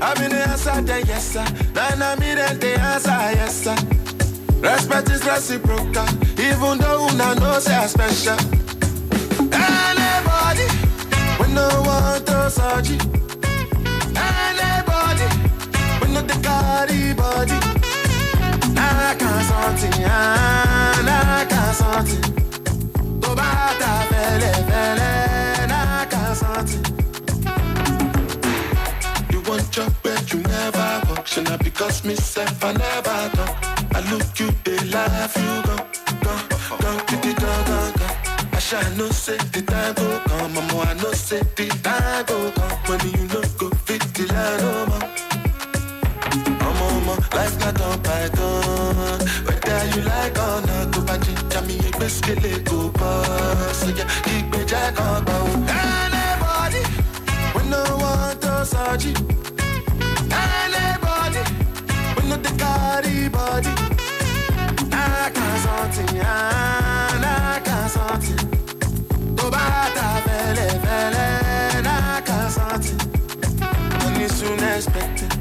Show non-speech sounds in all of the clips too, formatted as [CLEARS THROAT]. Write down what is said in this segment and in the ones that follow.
I'm in the answer, then yes, sir. Then I'm in the answer, yes, sir. Respect is reciprocal, even though una know say I special. Anybody, we no want to search. Anybody, we no the carry body. Nah, can't something, nah, can't something. Tó bá ta fẹ́lẹ́ fẹ́lẹ́, nah, can't something. You job where you never work, should not because myself I never done. I look you, they laugh, you go, go, go, go, go, go, go, go. I shall no say the time go come, mama, I know say the time go come. When you know go fit the line, no more. I'm on my life not on python. Whether you like or not, go back to me, a best go boss. So yeah, keep me jack on bow. Anybody, we no want to search it. Anybody, we no the carry body. Nah, can't something, nah, can't something. Tó bá ta fẹ́lẹ́ fẹ́lẹ́, nah, can't something. Money soon expected.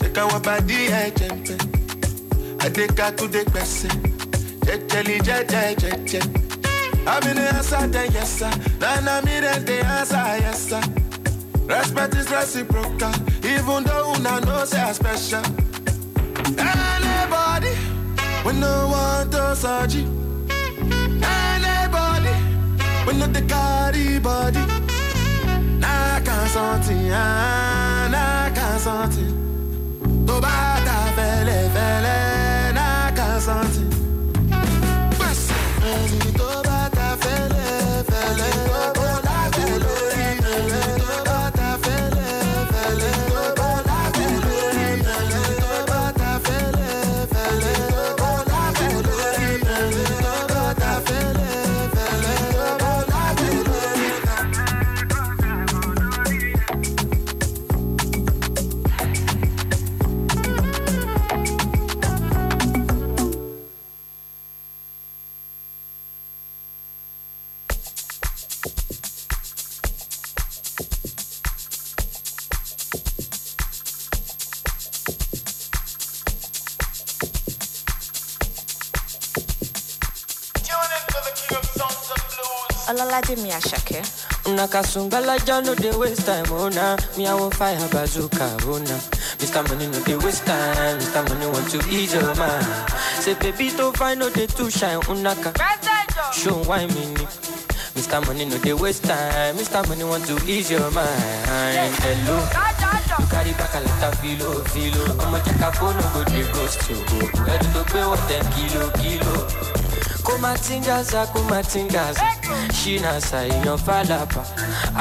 Take our body, jump. I take her to the person. Jejeli, jeje, jeje. I'm in the answer, then yes, sir. Then I'm in the answer, yes, sir. Respect is reciprocal, even though una know say I special. Anybody, we no want to it. Anybody, we no the carry body. Nah, can't something, ah, nah, can't something. Tó bá ta fẹ́lẹ́ Olalaje Miyashake. Una kasungala ja no waste time, oh nah. Me I want fire bazooka, oh nah. Mr. Money no dey waste time, Mr. Money want to ease your mind. Say baby to find no dey too shine, oh unaka. Show why me ni. Mr. Money no dey waste time, Mr. Money want to ease your mind. Hello. You carry back a lot of filo, filo. I'ma check a phone, no go dey ghost you. Ready to pay what ten kilo, kilo. Kumatingaza kumatingaza shina ṣàìyàn fàlàpà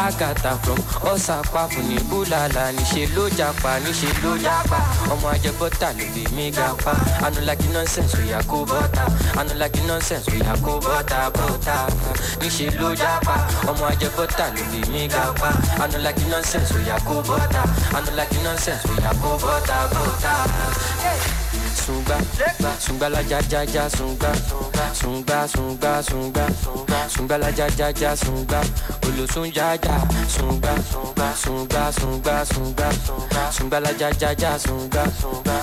àgàtà from ọ̀sàpàfù ní búlàlà níṣẹ́ ló japa níṣẹ́ ló japa ọmọ ajẹbọ́tà ló bí mi ga pa anulagi nonsense oya kó bọ́tà anulagi nonsense oya kó bọ́tà bọ́tà níṣẹ́ ló japa ọmọ ajẹbọ́tà ló bí mi ga pa anulagi nonsense oya kó bọ́tà anulagi nonsense oya kó bọ́tà bọ́tà. Sunga, sunga la ja ja ja sunga, sunga sunga sunga, sunga la ja ja ja sunga, olosun ja ja sunga, sunga sunga sunga, sunga la ja ja ja sunga,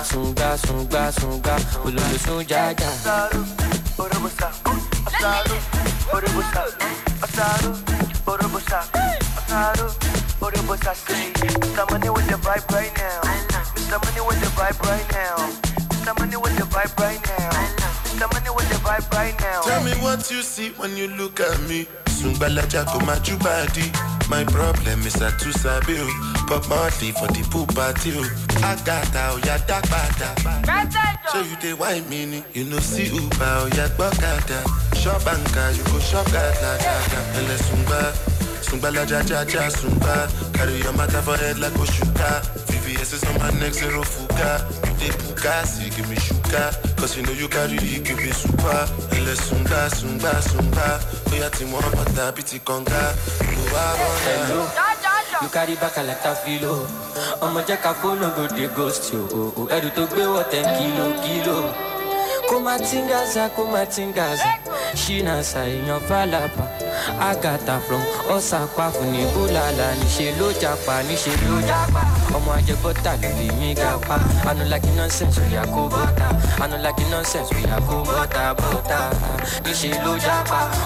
sunga sunga sunga, olosun ja ja. Mr. Money with the vibe right now. Mr. Money with the vibe right now. Mr. Money with the vibe right now. Mr. Money with the vibe right now. Tell me what you see when you look at me. Sungbalaja go my. My problem is I too sabi o. Pop Marley for the pool party oh. o. Agata o ya dagbada. So you dey wine me ni. You know see Uber o ya gbọ́kada. Shop anka you go shop gada gada. Ẹlẹ sungba. Sungbalaja ja ja sungba. Carry your matter for head like Oshuka. VVS is on my neck zero fuga. You dey puka, see give me sugar. Cause you know you carry it, give me super. Ẹlẹ sunga sunga sunga. Oya ti mọ bàtà bí ti kànga. Mo wá Hello. You carry back a lot of filo. Ọmọ jẹ́ ká fóònù go dey ghost yo. o, oh, o. Oh, oh. Ẹrù tó gbé wọ̀ ten kilo kilo. Kó má tingaza kó má tingaza. Ṣínà ṣàìyàn fàlàpà. àgàtà from ọ̀sàpá fún ní búlàlà níṣẹ́ ló japa níṣẹ́ ló japa ọmọ ajẹbọ́tà ló fi mí ga pa anu like nonsense oya kó bọ́tà anu like nonsense oya kó bọ́tà bọ́tà níṣẹ́ ló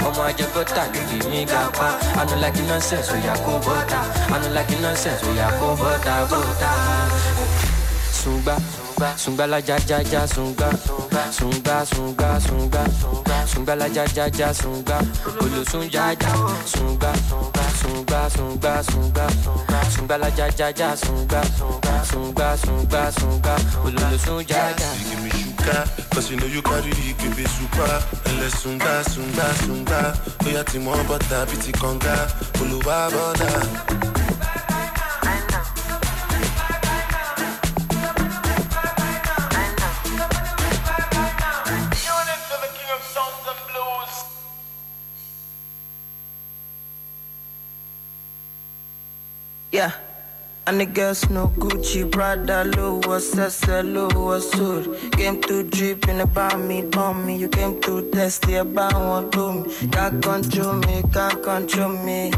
ọmọ ajẹbọ́tà ló fi mí ga pa anu like nonsense oya kó bọ́tà anu like nonsense oya kó bọ́tà bọ́tà. Sungba, sungba la ja ja ja sungba, sungba sungba sungba, sungba la ja ja ja sungba, olosun ja ja sungba, sungba sungba sungba, sungba la ja ja ja sungba, sungba sungba sungba, olosun ja ja. Give me sugar, cause you know you carry the me super. Ele sunga, sunga, sunga. Oya ti mo butter, biti konga. Oluwa boda. Yeah. And the girls no Gucci, Prada, Louis, Sessa, Louis, Suit. Came to dripping about me, bomb me. You came to test the about one me. Can't control me, can't control me.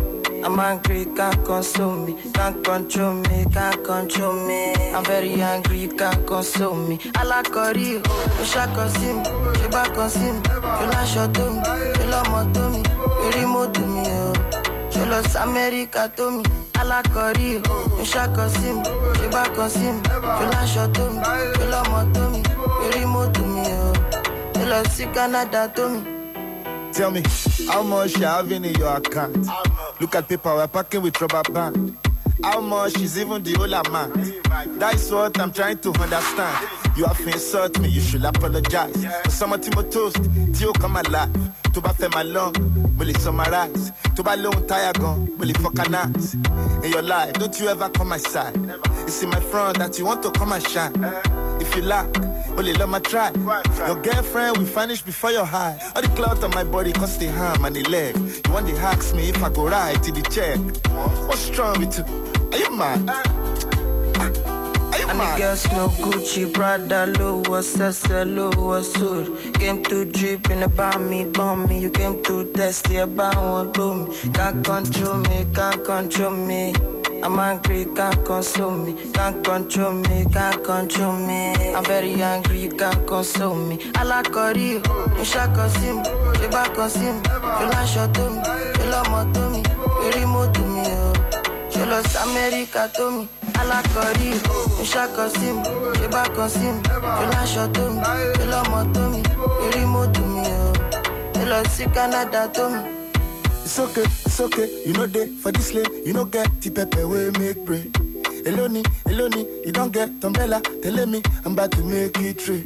I'm angry, can't console me. Can't control me, can't control me. I'm very angry, can't console me. I like Corio, you shall consume me. You back consume me. You like shot to me. You love more to me. You remote to me, oh. You lost America to me. Alákọ̀rí o ń ṣàkọ sí mi ṣe bá kan sí mi o ṣe sí canada tó. Tell me, how much you have in your account? Look at paper, we're packing with rubber band. How much is even the whole amount? That's what I'm trying to understand. You have insult me, you should apologize. For someone to toast, till come alive. To bá fẹ́ máa long, will it summarize? To bá lóhun táyà gan, will it organize? In your life, don't you ever come my side. It's in my front that you want to come and shine. If you lack, only let my try. Your girlfriend will vanish before your eye. All the clout on my body cause the harm and the leg. You want to ask me if I go right to the check. What's wrong with you? Are you mad? You girls no Gucci, Prada, Louis, Sessa, Louis, Suit. Came to dripping about me, bomb me. You came to test the about one me. Can't control me, can't control me. I'm angry, can't console me. Can't control me, can't control me. I'm very angry, you can't console me. I like Corio, you shall consume me. You back consume me. You like shot to me. You love more to me. You remote to me, oh. lọ sí amẹ́ríkà tó mi alákọ̀rí ń ṣàkọ sí mi ṣe bá kan sí mi ṣe láṣọ tó mi ṣe lọ́mọ tó mi eré mọ́tò mi o ṣe lọ sí canada tó mi. It's okay, it's okay. You know they for this lane, you know get the pepper we make brain. Eloni, Eloni, you don't get umbrella. Telling me I'm about to make it true.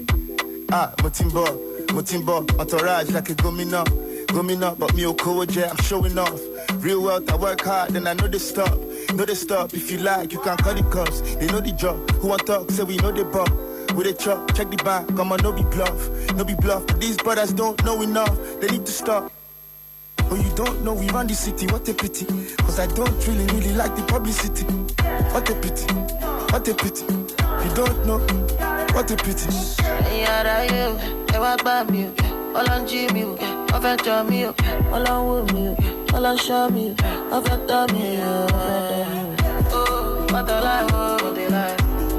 Ah, Motimbo, Motimbo, entourage like a gomina, gomina, but me okowo jet, I'm showing off. Real wealth, I work hard, and I know they stop. Know they stop. If you like, you can call the cops. They know the job. Who want talk? Say we know the ball. With a chop, check the bank. Come on, no be bluff, no be bluff. These brothers don't know enough. They need to stop. Oh, you don't know we run the city, what a pity. Cause I don't really, really like the publicity. What a pity, what a pity. You don't know, what a pity. yẹ o ẹ wá gbà mí o wọ́n lọ ń jí mi o wọ́n fẹ́ jọ mí o wọ́n fẹ́ tọ́ mi o. Oh, what a life, oh, they lie.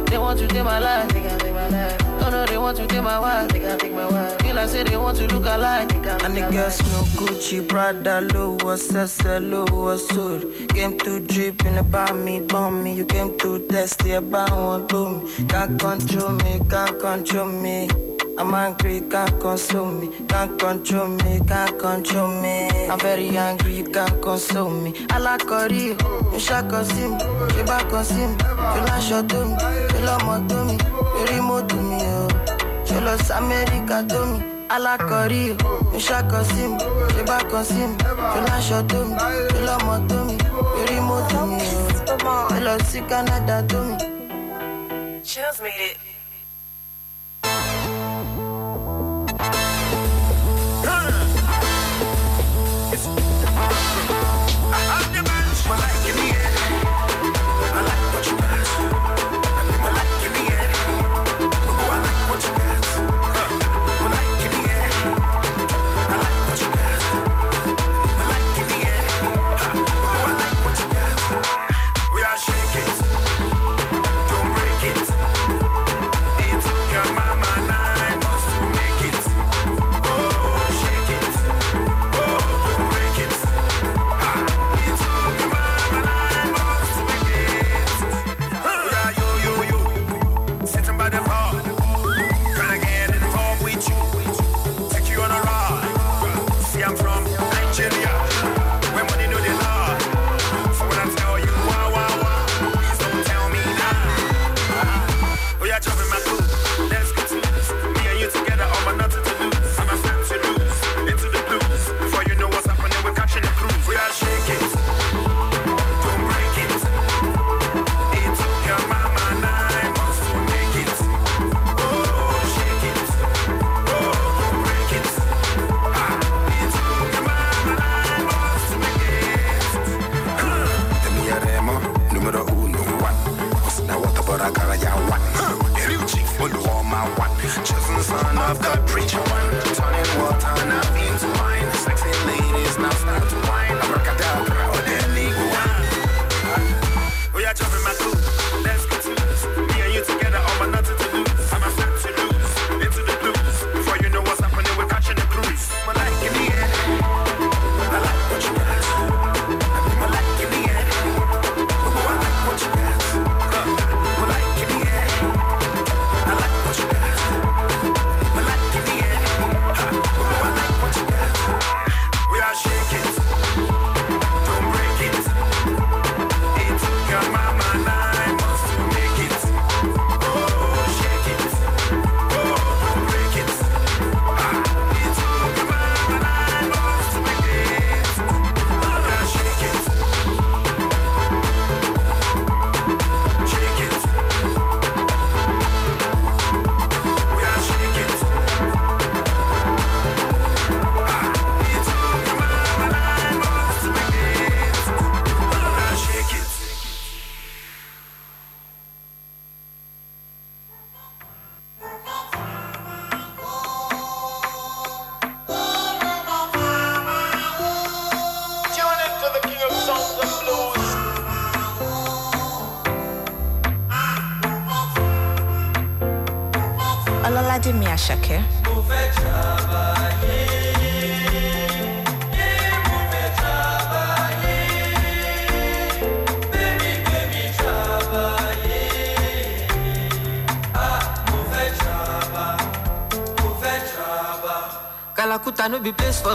They want to take my life, they can't take my life. Oh no, they want to take my wife, they can't take my wife. Feel like say they want to look alike, they can't And the girls no Gucci, Prada, Louis, Sessa, Louis, Suit. Came to dripping about me, bomb me. You came to test the about one me. Can't control me, can't control me. I'm angry, can't console me. Can't control me, can't control me. I'm very angry, you can't console me. I like Corio, you shall consume me. You back consume me. You like shot to me. You love more to me. You remote to me, oh. You lost America to me. I like Corio, you shall consume me. You back consume me. You like shot to me. You love more to me. You remote to me, oh. You lost Canada to me. Chills made it.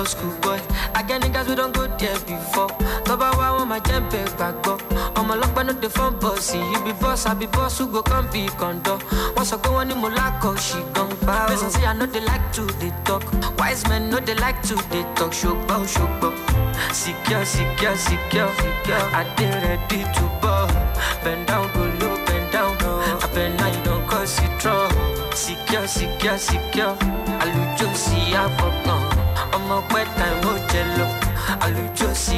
School boy. I get niggas we don't go there before. Baba wa want my jump back go. I'm a lock no the phone bossy. You be boss, I be boss who go come be condo. Once I go on in Molako, she gon' bow. Listen, see, I know they like to they talk. Wise men know they like to they talk. Show bow, show bow. Secure, secure, secure, secure. I did ready to bow. Bend down, go low, bend down. I bend now you don't cause it trouble. Secure, secure, secure. Àlùjọ sí àfọ̀gàn. Ọmọ pẹ́ time ó jẹ lọ. Àlùjọ sí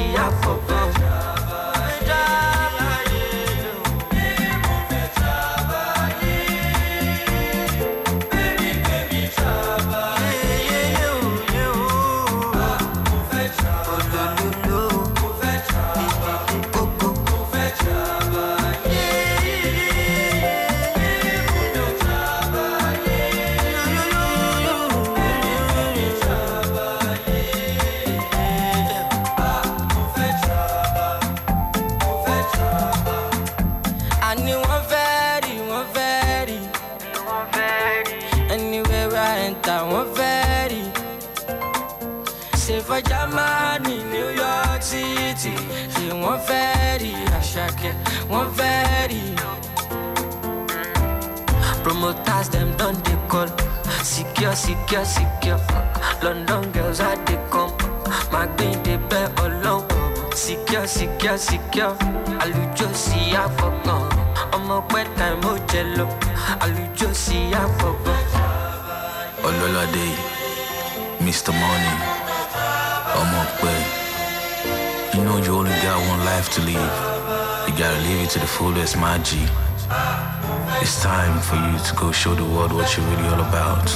show the world what you're really all about.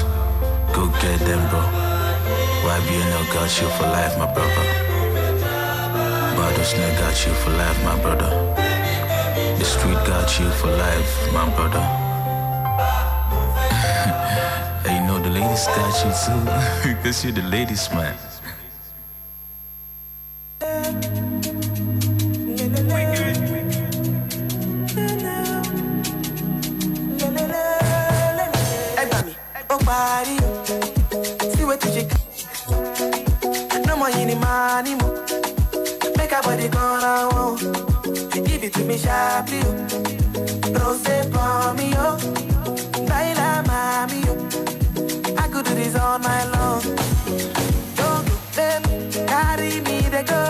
Go get them, bro. YBNL got you for life, my brother. Badosne got you for life, my brother. The street got you for life, my brother. [LAUGHS] Hey, you know the ladies got you too. [LAUGHS] Cause you're the ladies, man. Me sharply o rose pọn mi o laila mami o i could do this all night long. Don't go, babe, carry me dey go,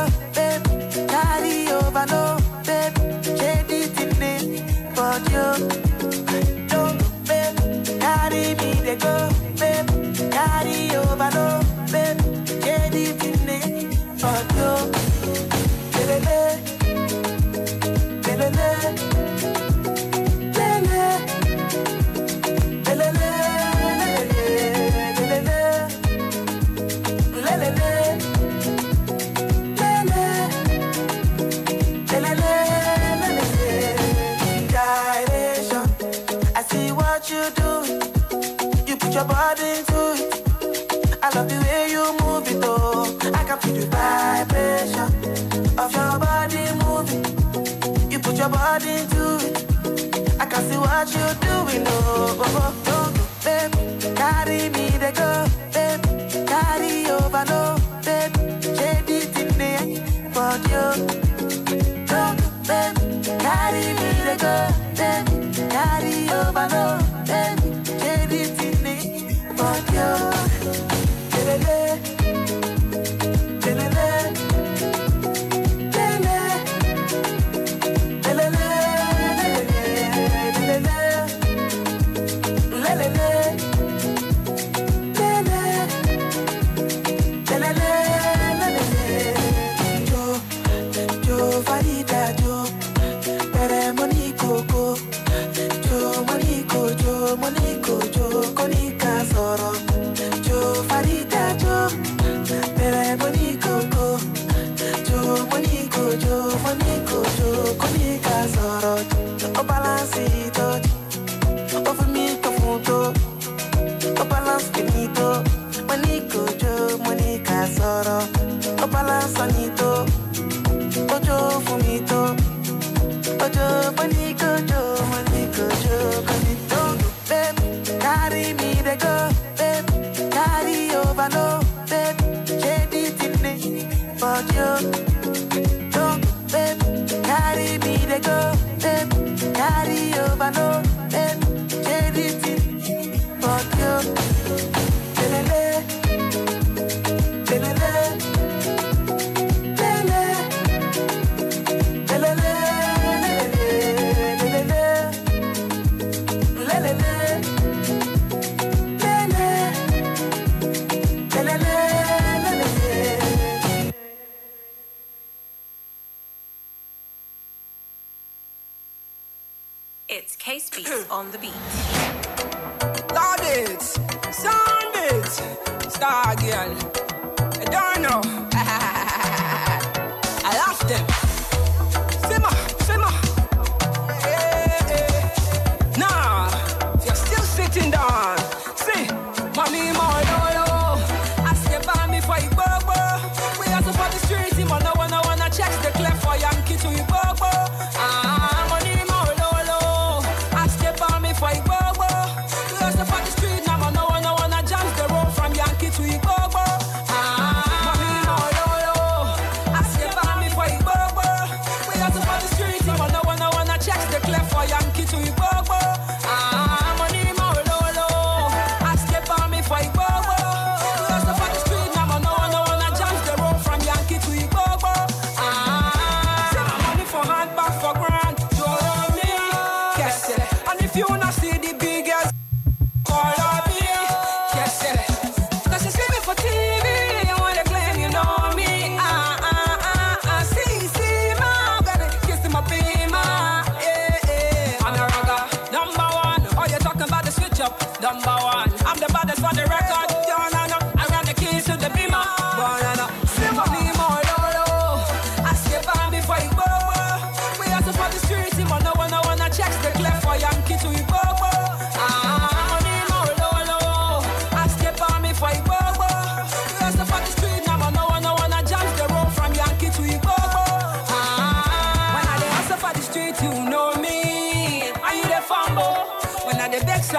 like you. It's Case Beats [CLEARS THROAT] on the beat. Love it.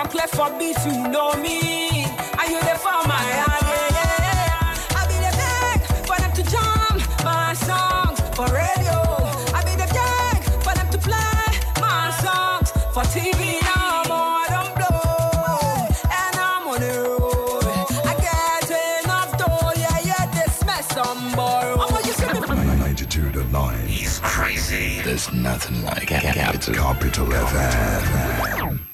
for clef for beef, you know me. Are you there for my? Yeah, yeah, yeah. I be the for them to jam my songs for radio. I be the for them to play my songs for TV. Oh, me? Crazy. There's nothing like Capital, Capital, Capital FM. FM.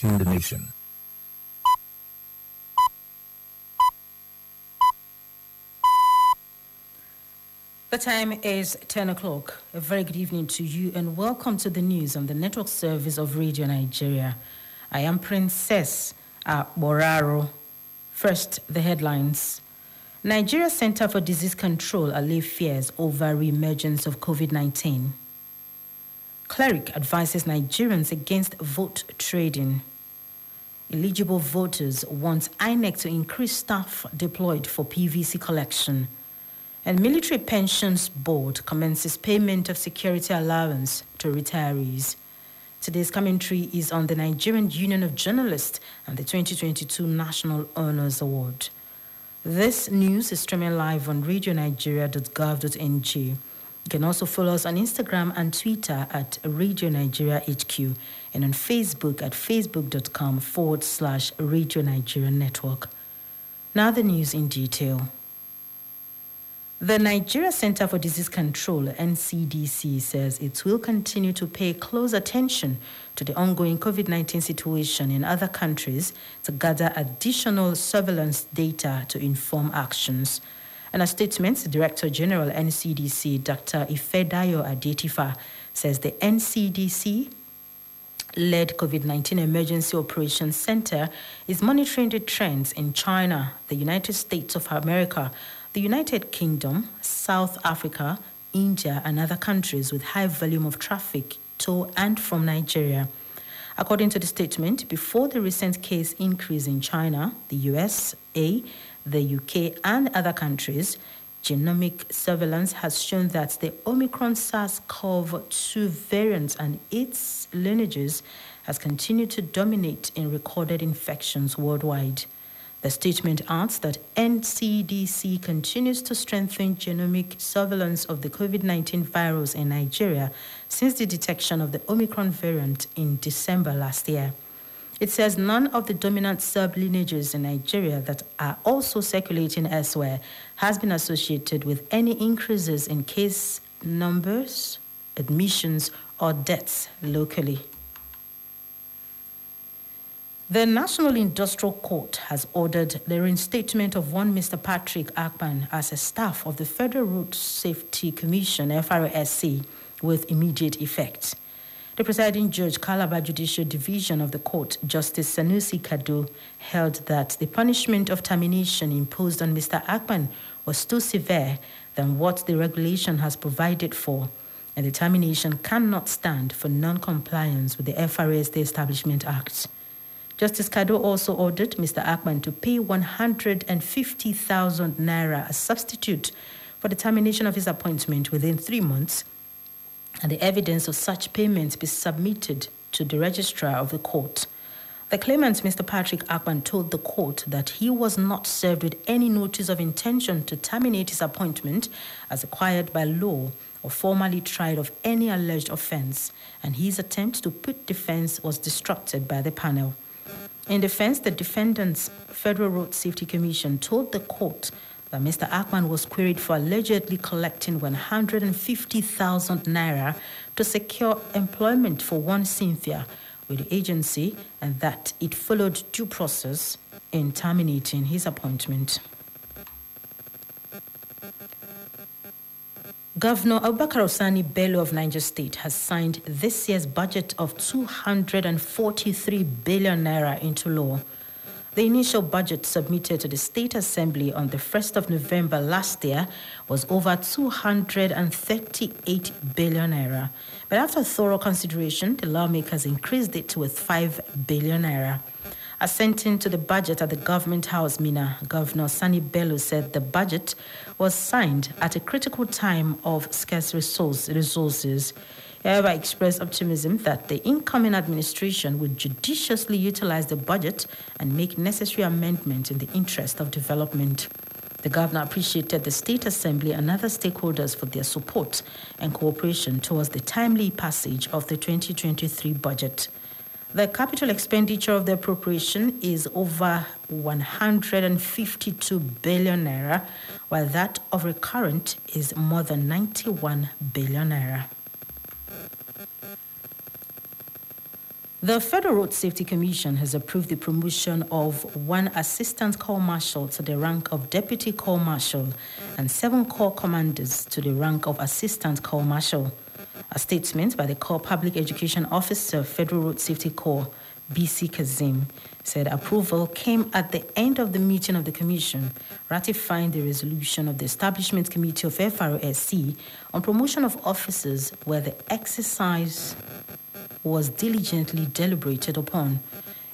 Uniting the nation. The time is 10 o'clock. A very good evening to you and welcome to the news on the network service of Radio Nigeria. I am Princess Boraro. First, the headlines. Nigeria Center for Disease Control allay fears over re-emergence of COVID 19. Cleric advises Nigerians against vote trading. Eligible voters want INEC to increase staff deployed for PVC collection. And Military Pensions Board commences payment of security allowance to retirees. Today's commentary is on the Nigerian Union of Journalists and the 2022 National Honors Award. This news is streaming live on radionigeria.gov.ng. You can also follow us on Instagram and Twitter at Radio Nigeria HQ and on Facebook at facebook.com forward slash Radio Nigeria Network. Now the news in detail. The Nigeria Center for Disease Control, NCDC, says it will continue to pay close attention to the ongoing COVID 19 situation in other countries to gather additional surveillance data to inform actions. In a statement, Director General NCDC, Dr. Ifedayo Adetifa, says the NCDC led COVID 19 Emergency Operations Center is monitoring the trends in China, the United States of America, the United Kingdom, South Africa, India, and other countries with high volume of traffic to and from Nigeria. According to the statement, before the recent case increase in China, the USA, the UK, and other countries, genomic surveillance has shown that the Omicron SARS CoV 2 variant and its lineages has continued to dominate in recorded infections worldwide. The statement adds that NCDC continues to strengthen genomic surveillance of the COVID 19 virus in Nigeria since the detection of the Omicron variant in December last year. It says none of the dominant sublineages in Nigeria that are also circulating elsewhere has been associated with any increases in case numbers, admissions, or deaths locally. The National Industrial Court has ordered the reinstatement of one Mr. Patrick Akpan as a staff of the Federal Road Safety Commission, FRSC, with immediate effect. The presiding judge, Calabar Judicial Division of the court, Justice Sanusi Kado, held that the punishment of termination imposed on Mr. Akpan was too severe than what the regulation has provided for, and the termination cannot stand for non compliance with the FRSC Establishment Act. Justice Kado also ordered Mr. Akpan to pay 150,000 naira as substitute for the termination of his appointment within three months, and the evidence of such payments be submitted to the registrar of the court. The claimant, Mr. Patrick Akpan, told the court that he was not served with any notice of intention to terminate his appointment as required by law or formally tried of any alleged offense, and his attempt to put defense was disrupted by the panel. In defense, the defendant's Federal Road Safety Commission told the court that Mr. Akpan was queried for allegedly collecting 150,000 naira to secure employment for one Cynthia with the agency and that it followed due process in terminating his appointment. Governor Abubakar Osani Bello of Niger State has signed this year's budget of 243 billion naira into law. The initial budget submitted to the State Assembly on the 1st of November last year was over 238 billion naira. But after thorough consideration, the lawmakers increased it with 5 billion naira. Assenting to the budget at the Government House, Minna, Governor Sani Bello said the budget was signed at a critical time of scarce resource, resources. He however expressed optimism that the incoming administration would judiciously utilize the budget and make necessary amendments in the interest of development. The governor appreciated the State Assembly and other stakeholders for their support and cooperation towards the timely passage of the 2023 budget. The capital expenditure of the appropriation is over 152 billion naira, while that of recurrent is more than 91 billion naira. The Federal Road Safety Commission has approved the promotion of one assistant corps marshal to the rank of deputy corps marshal and seven corps commanders to the rank of assistant corps marshal. A statement by the Corps Public Education Officer, Federal Road Safety Corps, Bisi Kazeem, said approval came at the end of the meeting of the Commission, ratifying the resolution of the Establishment Committee of FRSC on promotion of officers where the exercise was diligently deliberated upon.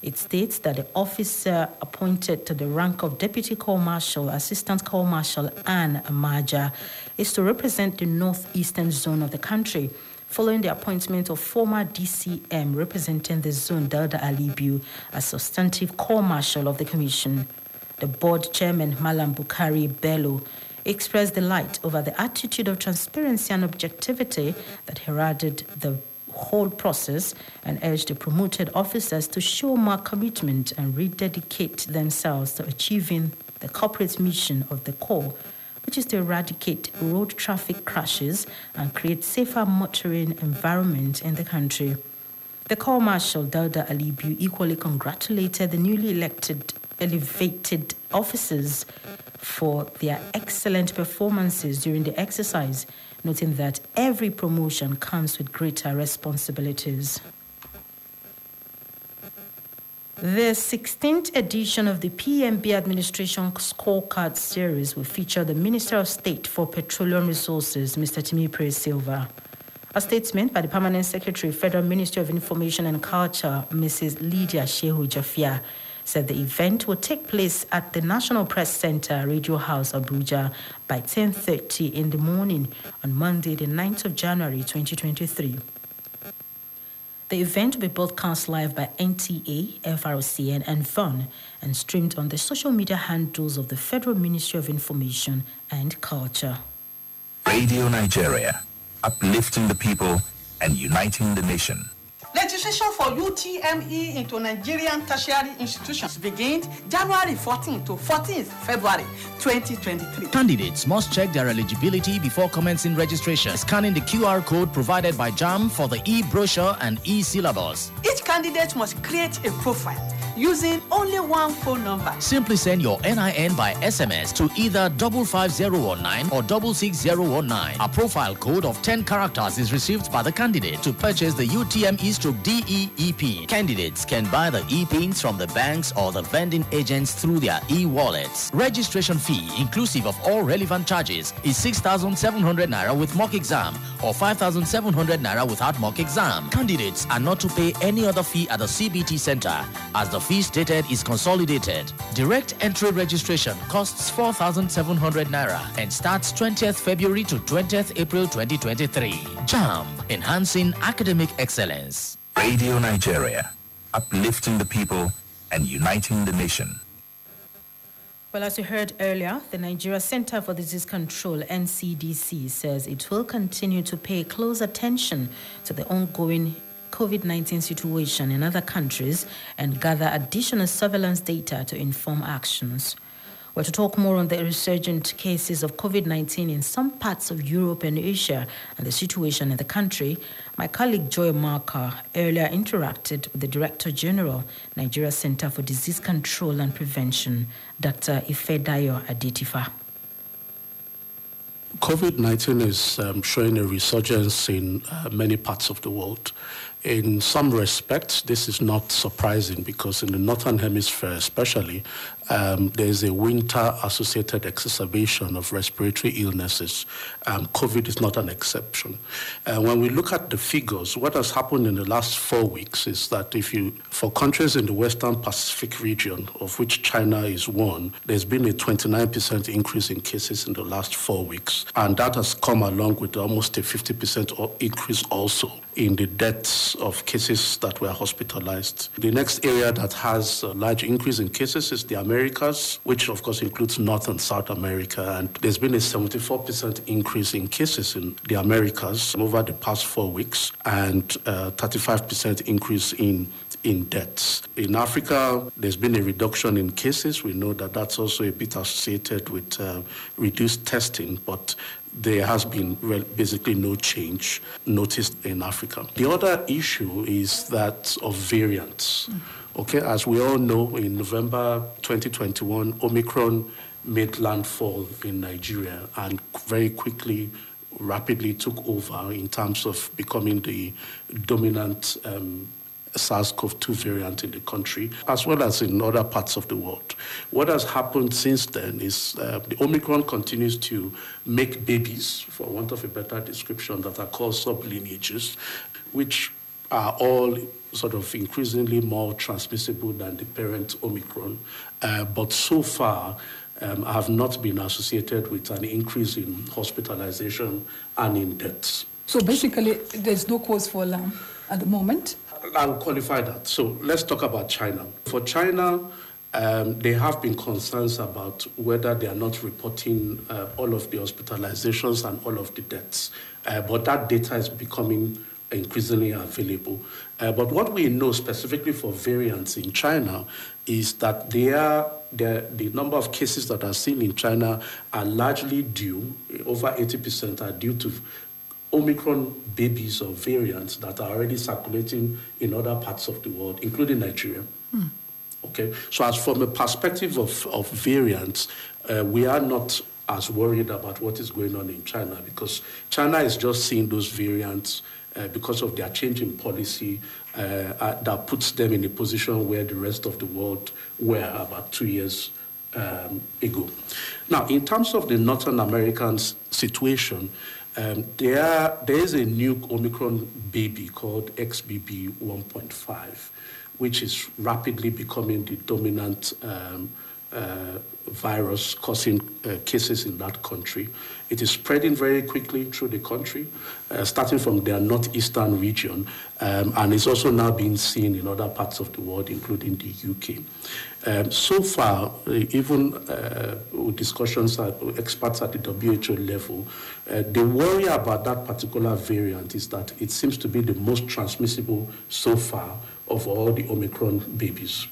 It states that the officer appointed to the rank of Deputy Corps Marshal, Assistant Corps Marshal, and Amaja is to represent the northeastern zone of the country, following the appointment of former DCM representing the zone, Dauda Alibiu, as substantive Corps Marshal of the Commission. The board chairman, Malam Bukhari Bello, expressed delight over the attitude of transparency and objectivity that heralded the whole process and urged the promoted officers to show more commitment and rededicate themselves to achieving the corporate mission of the Corps, which is to eradicate road traffic crashes and create safer motoring environment in the country. The Corps Marshal Dauda Alibiu equally congratulated the newly elected elevated officers for their excellent performances during the exercise noting that every promotion comes with greater responsibilities. The 16th edition of the PMB Administration Scorecard Series will feature the Minister of State for Petroleum Resources, Mr. Timipre Sylva. A statement by the Permanent Secretary, Federal Ministry of Information and Culture, Mrs. Lydia Shehu Jafiya, said the event will take place at the National Press Center, Radio House, Abuja by 10.30 in the morning on Monday, the 9th of January 2023. The event will be broadcast live by NTA, FRCN, and VON and streamed on the social media handles of the Federal Ministry of Information and Culture. Radio Nigeria, uplifting the people and uniting the nation. Registration for UTME into Nigerian tertiary institutions begins January 14 to 14th February 2023. Candidates must check their eligibility before commencing registration, scanning the QR code provided by JAMB for the e-brochure and e-syllabus. Each candidate must create a profile using only one phone number. Simply send your NIN by SMS to either 55019 or 66019. A profile code of 10 characters is received by the candidate to purchase the UTME stroke DEEP. Candidates can buy the e-pins from the banks or the vending agents through their e-wallets. Registration fee, inclusive of all relevant charges, is 6,700 naira with mock exam or 5,700 naira without mock exam. Candidates are not to pay any other fee at the CBT center as the fee stated is consolidated. Direct entry registration costs 4,700 naira and starts 20th February to 20th April 2023. JAMB, enhancing academic excellence. Radio Nigeria, uplifting the people and uniting the nation. Well, as you heard earlier, the Nigeria Center for Disease Control, NCDC, says it will continue to pay close attention to the ongoing COVID 19 situation in other countries and gather additional surveillance data to inform actions. Well, to talk more on the resurgent cases of COVID 19 in some parts of Europe and Asia and the situation in the country, my colleague Joy Marker earlier interacted with the Director General, Nigeria Center for Disease Control and Prevention, Dr. Ifedayo Adetifa. COVID 19 is um, showing a resurgence in uh, many parts of the world. In some respects, this is not surprising because in the Northern Hemisphere, especially, um, there is a winter associated exacerbation of respiratory illnesses. Um, COVID is not an exception. Uh, when we look at the figures, what has happened in the last four weeks is that if you, for countries in the Western Pacific region, of which China is one, there's been a 29% increase in cases in the last four weeks. And that has come along with almost a 50% increase also in the deaths of cases that were hospitalized. The next area that has a large increase in cases is the Americas, which of course includes North and South America. And there's been a 74% increase in cases in the Americas over the past four weeks and a 35% increase in in deaths. In Africa, there's been a reduction in cases. We know that that's also a bit associated with uh, reduced testing, but there has been basically no change noticed in Africa. The other issue is that of variants. Okay, as we all know, in November 2021, Omicron made landfall in Nigeria and very quickly, rapidly took over in terms of becoming the dominant um, SARS-CoV-2 variant in the country, as well as in other parts of the world. What has happened since then is uh, the Omicron continues to make babies, for want of a better description, that are called sublineages, which are all sort of increasingly more transmissible than the parent Omicron. Uh, but so far, um, have not been associated with an increase in hospitalization and in deaths. So basically, there's no cause for alarm at the moment. I'll qualify that. So let's talk about China. For China, um, there have been concerns about whether they are not reporting uh, all of the hospitalizations and all of the deaths. Uh, but that data is becoming increasingly available. Uh, but what we know specifically for variants in China is that they are, the, the number of cases that are seen in China are largely due, over 80% are due to Omicron babies or variants that are already circulating in other parts of the world, including Nigeria. Okay, so as from a perspective of, of variants, uh, we are not as worried about what is going on in China because China is just seeing those variants uh, because of their change in policy uh, uh, that puts them in a position where the rest of the world were about two years um, ago. Now, in terms of the Northern American situation, um, there, there is a new Omicron baby called XBB 1.5, which is rapidly becoming the dominant um, uh, virus causing uh, cases in that country. It is spreading very quickly through the country, uh, starting from their northeastern region, um, and it's also now being seen in other parts of the world, including the UK. Um, so far, uh, even uh, with discussions at experts at the WHO level, uh, the worry about that particular variant is that it seems to be the most transmissible so far of all the Omicron babies.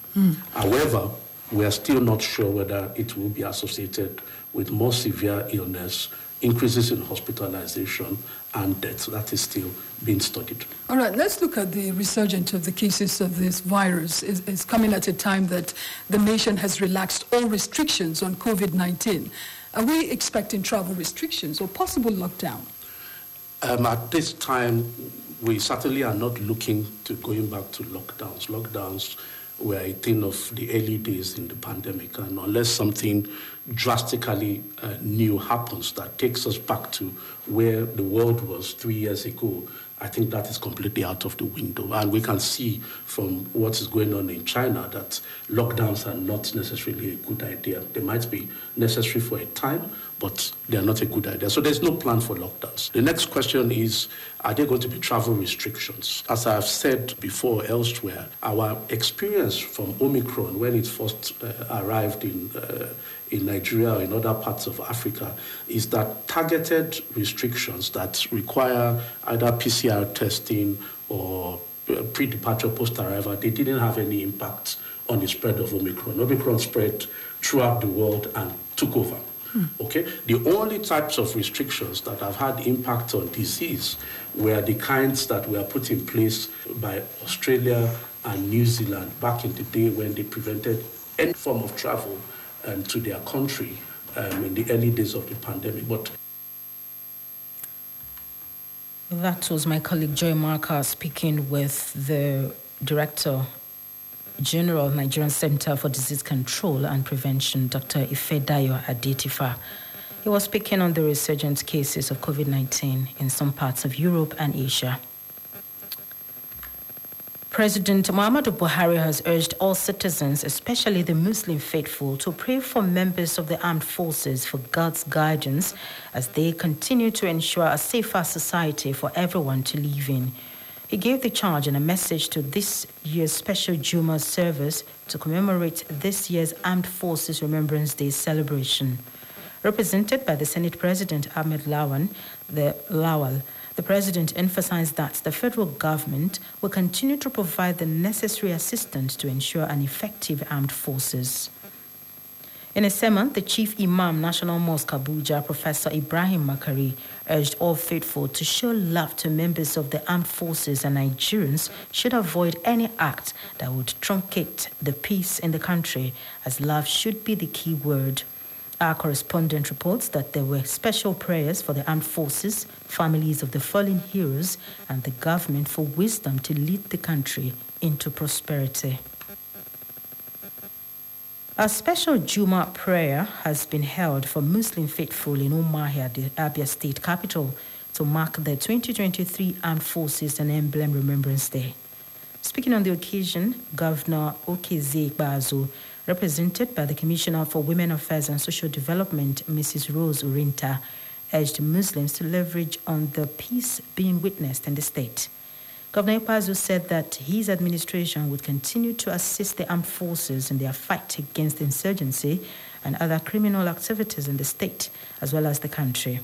However, we are still not sure whether it will be associated with more severe illness, increases in hospitalization, and death. That is still being studied. All right, let's look at the resurgence of the cases of this virus. It's, it's coming at a time that the nation has relaxed all restrictions on COVID 19. Are we expecting travel restrictions or possible lockdown? Um, at this time, we certainly are not looking to going back to lockdowns. Lockdowns were a thing of the early days in the pandemic, and unless something drastically uh, new happens that takes us back to where the world was three years ago, I think that is completely out of the window. And we can see from what is going on in China that lockdowns are not necessarily a good idea. They might be necessary for a time, but they are not a good idea. So there's no plan for lockdowns. The next question is Are there going to be travel restrictions? As I've said before elsewhere, our experience from Omicron when it first uh, arrived in uh, in Nigeria or in other parts of Africa is that targeted restrictions that require either PCR testing or uh, pre-departure post-arrival, they didn't have any impact on the spread of Omicron. Omicron spread throughout the world and took over. Okay, the only types of restrictions that have had impact on disease were the kinds that were put in place by Australia and New Zealand back in the day when they prevented any form of travel um, to their country um, in the early days of the pandemic. But That was my colleague Joy Marker speaking with the Director General of Nigerian Center for Disease Control and Prevention, Dr. Ifedayo Adetifa. He was speaking on the resurgent cases of COVID 19 in some parts of Europe and Asia. President Muhammadu Buhari has urged all citizens, especially the Muslim faithful, to pray for members of the armed forces for God's guidance as they continue to ensure a safer society for everyone to live in. He gave the charge in a message to this year's special Juma service to commemorate this year's Armed Forces Remembrance Day celebration. Represented by the Senate President Ahmed Lawan, the Lawal, The president emphasized that the federal government will continue to provide the necessary assistance to ensure an effective armed forces. In a sermon, the Chief Imam National Mosque Abuja, Professor Ibrahim Makari, urged all faithful to show love to members of the armed forces and Nigerians should avoid any act that would truncate the peace in the country, as love should be the key word. Our correspondent reports that there were special prayers for the armed forces, families of the fallen heroes, and the government for wisdom to lead the country into prosperity. A special Juma prayer has been held for Muslim faithful in Umuahia, the Abia state capital, to mark the 2023 Armed Forces and Emblem Remembrance Day. Speaking on the occasion, Governor Okezie Ikpeazu, represented by the Commissioner for Women Affairs and Social Development, Mrs. Rose Urinta, urged Muslims to leverage on the peace being witnessed in the state. Governor Ikpeazu said that his administration would continue to assist the armed forces in their fight against insurgency and other criminal activities in the state, as well as the country.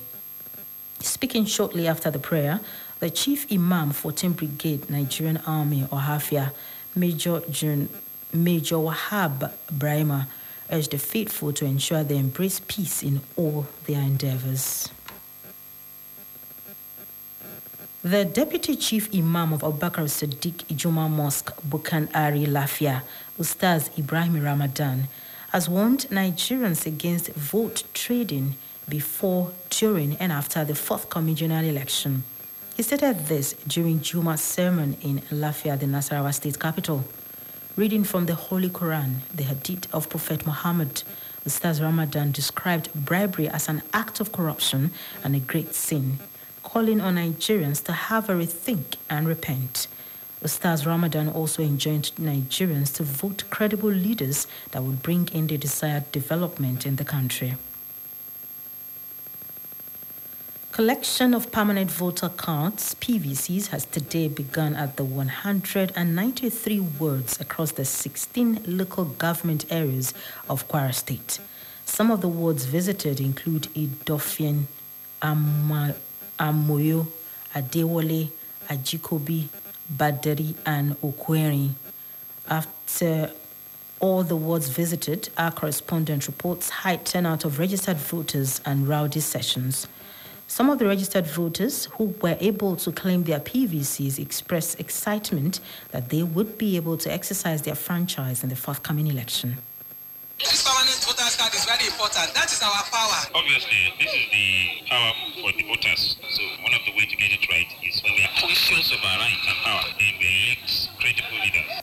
Speaking shortly after the prayer, the Chief Imam, 14th Brigade Nigerian Army, Ohafia, Major, Jun, Major Wahab Brahima, urged the faithful to ensure they embrace peace in all their endeavors. The Deputy Chief Imam of Abubakar Sadiq Ijuma Mosque, Bukan Ari Lafia, Ustaz Ibrahim Ramadan, has warned Nigerians against vote trading before, during, and after the forthcoming general election. He stated this during Juma's sermon in Lafia, the Nasarawa state capital. Reading from the Holy Quran, the Hadith of Prophet Muhammad, Ustaz Ramadan described bribery as an act of corruption and a great sin calling on Nigerians to have a rethink and repent. Ustaz Ramadan also enjoined Nigerians to vote credible leaders that would bring in the desired development in the country. Collection of permanent voter cards, PVCs, has today begun at the 193 wards across the 16 local government areas of Kwara State. Some of the wards visited include Idofien, Amoyo, Adewale, Ajikobi, Baderi, and Okweri. After all the wards visited, our correspondent reports high turnout of registered voters and rowdy sessions. Some of the registered voters who were able to claim their PVCs expressed excitement that they would be able to exercise their franchise in the forthcoming election. This permanent voters card is very important. That is our power. Obviously, this is the power for the voters. So one of the ways to get it right is when we are conscious of our rights and power, then we elect credible leaders.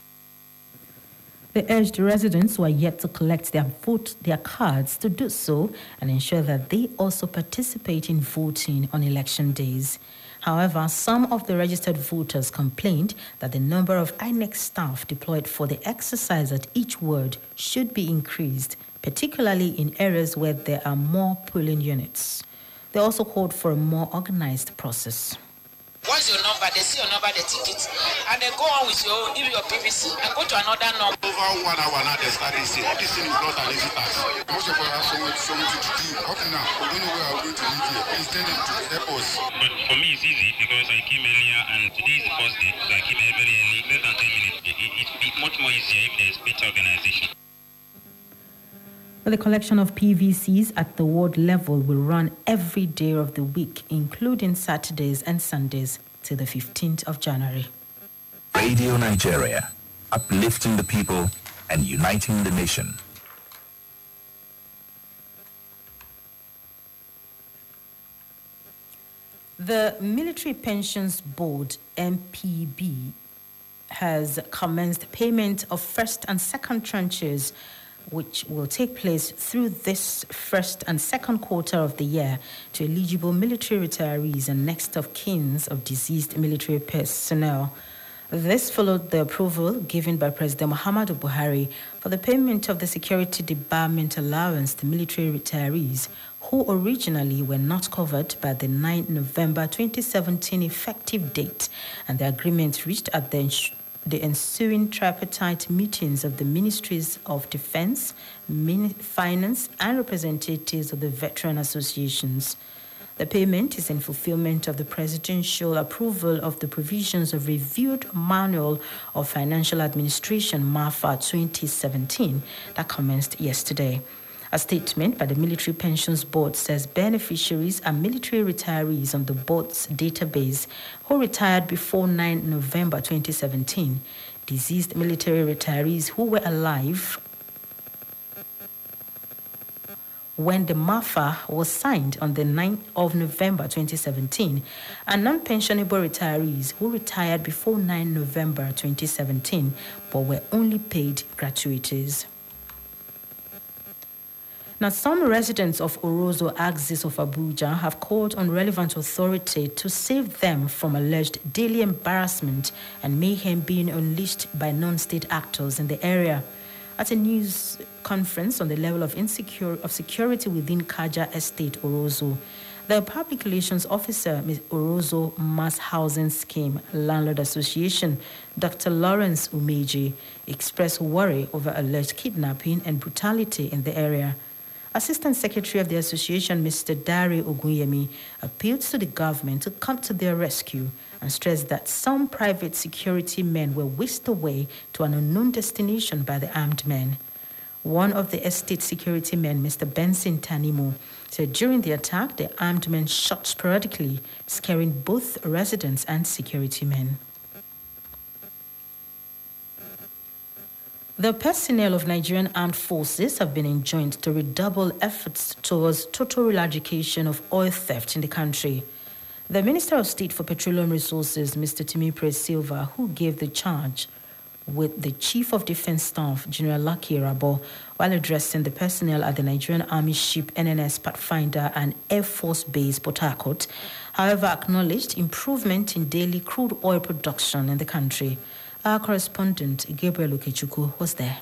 They urged residents who are yet to collect their vote their cards to do so and ensure that they also participate in voting on election days. However, some of the registered voters complained that the number of INEC staff deployed for the exercise at each ward should be increased, particularly in areas where there are more polling units. They also called for a more organized process. Once your number, they see your number, they tick it, and they go on with your own, give your PVC, and go to another number. Over one hour now, they start this thing. This thing is not an easy task. Most of us have something, something to do. Up now, we don't know where we're going to live here. Please tell them to help us. But for me, it's easy because I came earlier and today is the first day, so I came very early, less than 10 minutes. It, it, be much more easier if there's better organization. The collection of PVCs at the ward level will run every day of the week, including Saturdays and Sundays, till the 15th of January. Radio Nigeria, uplifting the people and uniting the nation. The Military Pensions Board, MPB, has commenced payment of first and second tranches which will take place through this first and second quarter of the year to eligible military retirees and next of kins of deceased military personnel. This followed the approval given by President Muhammadu Buhari for the payment of the security debarment allowance to military retirees who originally were not covered by the 9 November 2017 effective date and the agreement reached at the the ensuing tripartite meetings of the Ministries of Defense, Finance, and representatives of the veteran associations. The payment is in fulfillment of the presidential approval of the provisions of reviewed Manual of Financial Administration MAFA 2017 that commenced yesterday. A statement by the Military Pensions Board says beneficiaries are military retirees on the board's database who retired before 9 November 2017, deceased military retirees who were alive when the MAFA was signed on the 9th of November 2017, and non pensionable retirees who retired before 9 November 2017 but were only paid gratuities. Now, some residents of Orozo axis of Abuja have called on relevant authority to save them from alleged daily embarrassment and mayhem being unleashed by non-state actors in the area. At a news conference on the level of insecure of security within Kaja Estate, Orozo, the public relations officer, Ms. Orozo Mass Housing Scheme Landlord Association, Dr. Lawrence Umeji, expressed worry over alleged kidnapping and brutality in the area. Assistant Secretary of the Association, Mr. Dari Ogunyemi, appealed to the government to come to their rescue and stressed that some private security men were whisked away to an unknown destination by the armed men. One of the estate security men, Mr. Benson Tanimo, said during the attack, the armed men shot sporadically, scaring both residents and security men. The personnel of Nigerian armed forces have been enjoined to redouble efforts towards total eradication of oil theft in the country. The Minister of State for Petroleum Resources, Mr. Timipre Sylva, who gave the charge with the Chief of Defense Staff, General Lucky Irabor, while addressing the personnel at the Nigerian Army ship NNS Pathfinder and Air Force Base Port Harcourt, however, acknowledged improvement in daily crude oil production in the country. Our correspondent, Gabriel Okechukwu, was there.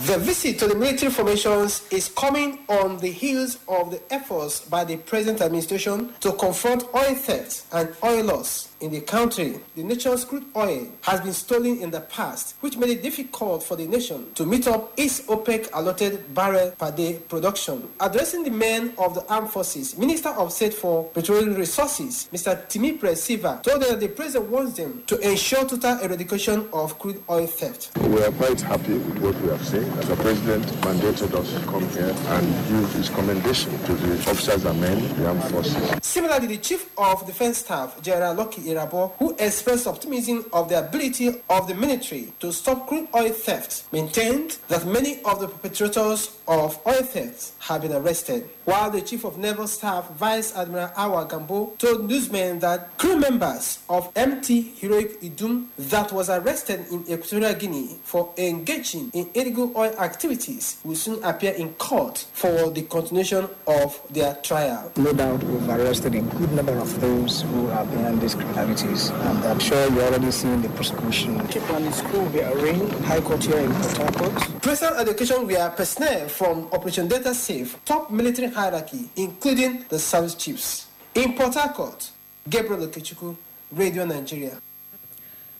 The visit to the military formations is coming on the heels of the efforts by the present administration to confront oil theft and oil loss in the country. The nation's crude oil has been stolen in the past, which made it difficult for the nation to meet up its OPEC allotted barrel per day production. Addressing the men of the armed forces, Minister of State for Petroleum Resources, Mr. Timi Sylva, told them that the president wants them to ensure total eradication of crude oil theft. We are quite happy with what we have seen. The president mandated us to come here and give his commendation to the officers and men of the armed forces. Similarly, the Chief of Defense Staff, General Lucky Irabor, who expressed optimism of the ability of the military to stop crude oil theft, maintained that many of the perpetrators of oil theft have been arrested. While the Chief of Naval Staff, Vice Admiral Awwal Gambo, told newsmen that crew members of MT Heroic Idun that was arrested in Equatorial Guinea for engaging in illegal oil activities will soon appear in court for the continuation of their trial. No doubt we've arrested a good number of those who are behind these criminalities. And I'm sure you're already seeing the prosecution. Kipani School will be arraigned, High Court here in Port Harcourt. Present education were personnel from Operation Delta Safe, top military hierarchy, including the service chiefs. In Port Harcourt, Gabriel Okechukwu, Radio Nigeria.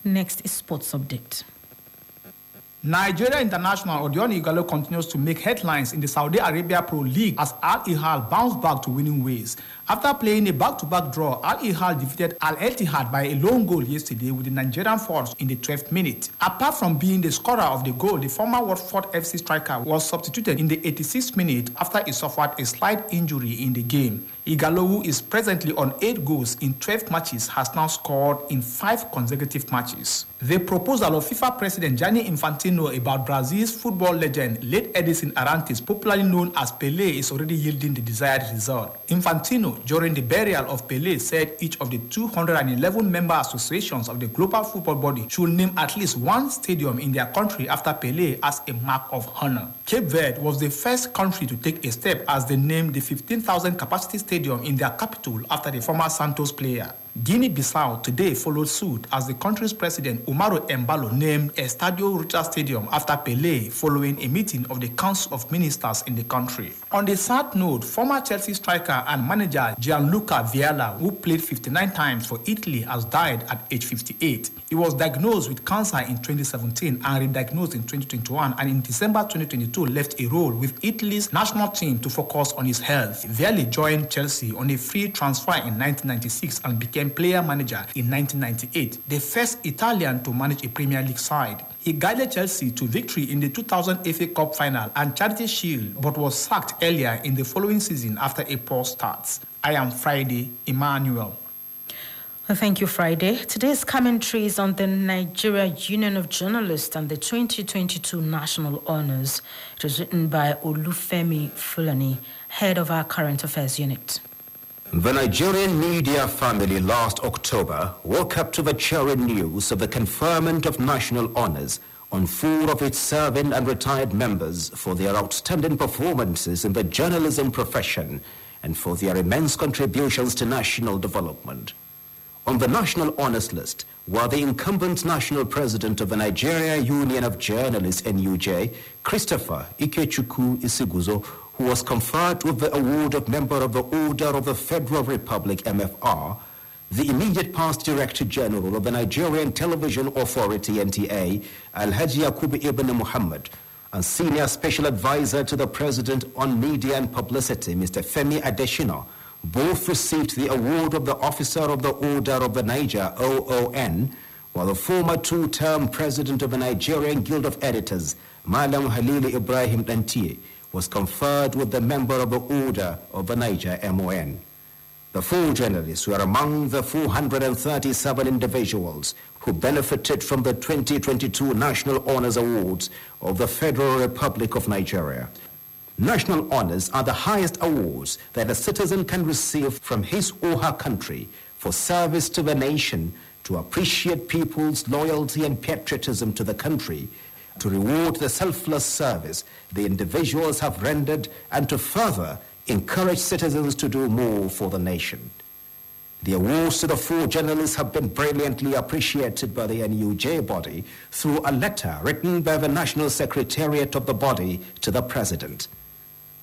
Next is sports update. Nigeria International Odion Igalo continues to make headlines in the Saudi Arabia Pro League as Al Ihal bounced back to winning ways. After playing a back-to-back draw, Al Ihal defeated Al Etihad by a lone goal yesterday with the Nigerian force in the 12th minute. Apart from being the scorer of the goal, the former Watford FC striker was substituted in the 86th minute after he suffered a slight injury in the game. Ighalo, who is presently on 8 goals in 12 matches, has now scored in 5 consecutive matches. The proposal of FIFA President Gianni Infantino about Brazil's football legend, late Edson Arantes, popularly known as Pelé, is already yielding the desired result. Infantino, during the burial of Pelé, said each of the 211 member associations of the global football body should name at least one stadium in their country after Pelé as a mark of honor. Cape Verde was the first country to take a step as they named the 15,000 capacity stadium in their capital after the former Santos player. Guinea-Bissau today followed suit as the country's president Umaru Embalo named Estadio Ruta Stadium after Pelé following a meeting of the Council of Ministers in the country. On the sad note, former Chelsea striker and manager Gianluca Vialli, who played 59 times for Italy, has died at age 58. He was diagnosed with cancer in 2017 and re-diagnosed in 2021 and in December 2022 left a role with Italy's national team to focus on his health. Vialli joined Chelsea on a free transfer in 1996 and became player manager in 1998, the first Italian to manage a Premier League side. He guided Chelsea to victory in the 2000 FA Cup final and Charity Shield, but was sacked earlier in the following season after a poor start. I am Friday Emmanuel. Thank you, Friday. Today's commentary is on the Nigeria Union of Journalists and the 2022 National Honours. It was written by Olufemi Fulani, head of our current affairs unit. The Nigerian media family last October woke up to the cheering news of the conferment of national honors on four of its serving and retired members for their outstanding performances in the journalism profession and for their immense contributions to national development. On the national honors list were the incumbent national president of the Nigeria Union of Journalists, NUJ, Christopher Ikechukwu Isiguzo, who was conferred with the award of Member of the Order of the Federal Republic, MFR, the immediate past Director General of the Nigerian Television Authority, NTA, Alhaji Yakubu Ibn Muhammad, and Senior Special Advisor to the President on Media and Publicity, Mr. Femi Adesina, both received the award of the Officer of the Order of the Niger, OON, while the former two-term President of the Nigerian Guild of Editors, Malam Halili Ibrahim Dantie, was conferred with the member of the Order of the Niger, MON. The four journalists were among the 437 individuals who benefited from the 2022 National Honors Awards of the Federal Republic of Nigeria. National honors are the highest awards that a citizen can receive from his or her country for service to the nation, to appreciate people's loyalty and patriotism to the country, to reward the selfless service the individuals have rendered, and to further encourage citizens to do more for the nation. The awards to the four journalists have been brilliantly appreciated by the NUJ body through a letter written by the National Secretariat of the body to the President.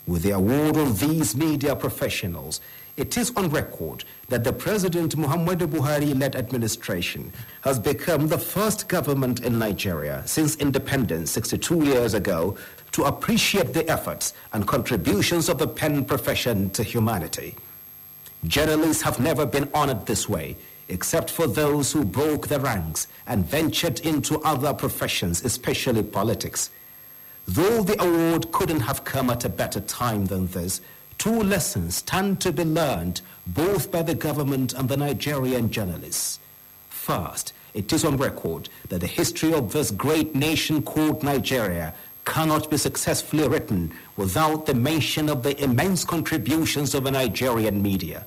With the award of these media professionals, it is on record that the President Muhammadu Buhari-led administration has become the first government in Nigeria since independence 62 years ago to appreciate the efforts and contributions of the pen profession to humanity. Journalists have never been honored this way, except for those who broke the ranks and ventured into other professions, especially politics. Though the award couldn't have come at a better time than this, two lessons stand to be learned both by the government and the Nigerian journalists. First, it is on record that the history of this great nation called Nigeria cannot be successfully written without the mention of the immense contributions of the Nigerian media.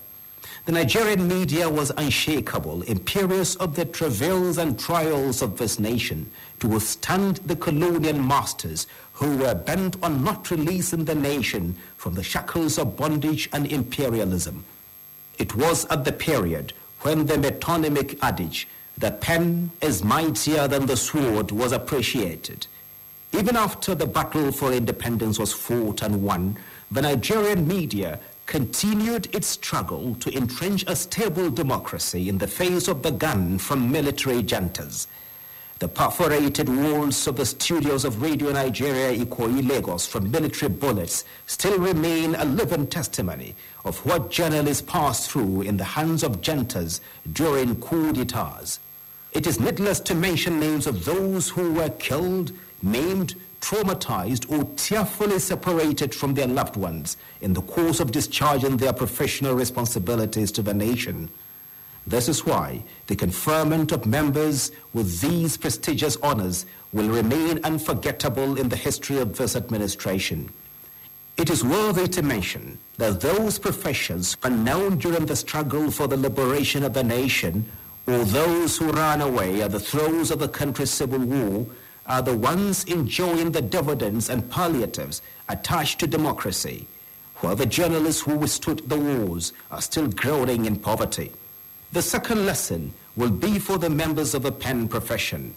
The Nigerian media was unshakable, imperious of the travails and trials of this nation to withstand the colonial masters who were bent on not releasing the nation from the shackles of bondage and imperialism. It was at the period when the metonymic adage, the pen is mightier than the sword, was appreciated. Even after the battle for independence was fought and won, the Nigerian media continued its struggle to entrench a stable democracy in the face of the gun from military juntas. The perforated walls of the studios of Radio Nigeria Ikoyi Lagos from military bullets still remain a living testimony of what journalists passed through in the hands of juntas during coup d'etats. It is needless to mention names of those who were killed, maimed, traumatized, or tearfully separated from their loved ones in the course of discharging their professional responsibilities to the nation. This is why the conferment of members with these prestigious honors will remain unforgettable in the history of this administration. It is worthy to mention that those professions renowned during the struggle for the liberation of the nation or those who ran away at the throes of the country's civil war are the ones enjoying the dividends and palliatives attached to democracy, while the journalists who withstood the wars are still groaning in poverty. The second lesson will be for the members of the pen profession.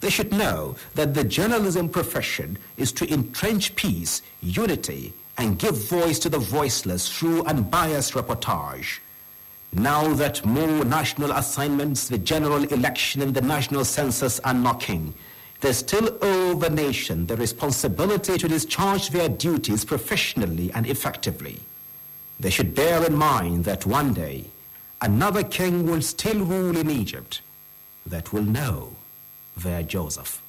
They should know that the journalism profession is to entrench peace, unity, and give voice to the voiceless through unbiased reportage. Now that more national assignments, the general election and the national census are knocking, they still owe the nation the responsibility to discharge their duties professionally and effectively. They should bear in mind that one day another king will still rule in Egypt that will know their Joseph.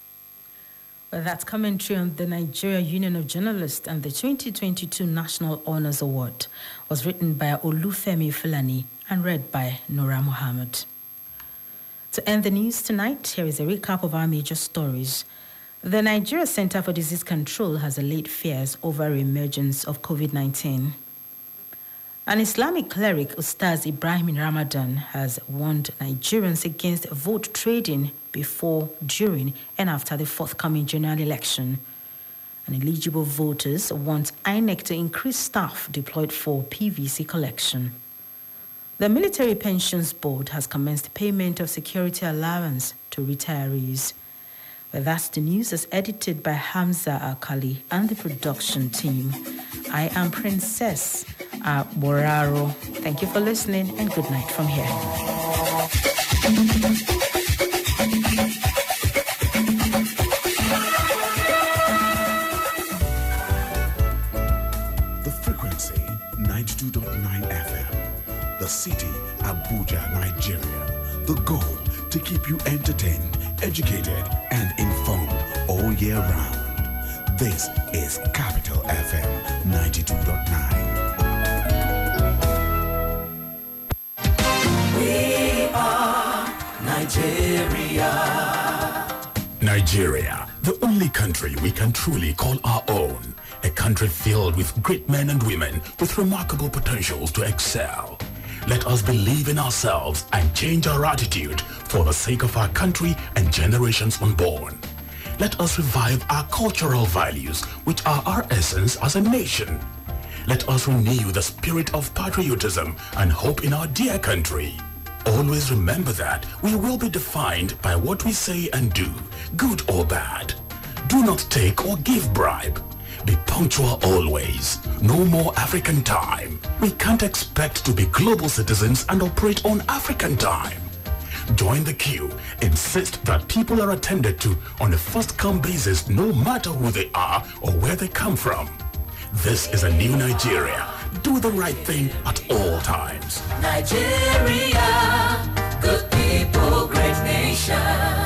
Well, that's commentary on the Nigeria Union of Journalists and the 2022 National Honors Award was written by Olufemi Fulani and read by Nora Mohammed. To end the news tonight, here is a recap of our major stories. The Nigeria Center for Disease Control has allayed fears over emergence of COVID-19. An Islamic cleric, Ustaz Ibrahim Ramadan, has warned Nigerians against vote trading before, during, and after the forthcoming general election. And eligible voters want INEC to increase staff deployed for PVC collection. The Military Pensions Board has commenced payment of security allowance to retirees. Well, that's the news as edited by Hamza Akali and the production team. I am Princess uh. Thank you for listening and good night from here. The frequency 92.9 FM. The city, Abuja, Nigeria. The goal to keep you entertained, educated, and informed all year round. This is Capital FM 92.9. Nigeria. Nigeria, the only country we can truly call our own. A country filled with great men and women with remarkable potentials to excel. Let us believe in ourselves and change our attitude for the sake of our country and generations unborn. Let us revive our cultural values, which are our essence as a nation. Let us renew the spirit of patriotism and hope in our dear country. Always remember that we will be defined by what we say and do, good or bad. Do not take or give bribe. Be punctual always. No more African time. We can't expect to be global citizens and operate on African time. Join the queue. Insist that people are attended to on a first-come basis no matter who they are or where they come from. This is a new Nigeria. Do the right thing at all times. Nigeria, good people, great nation.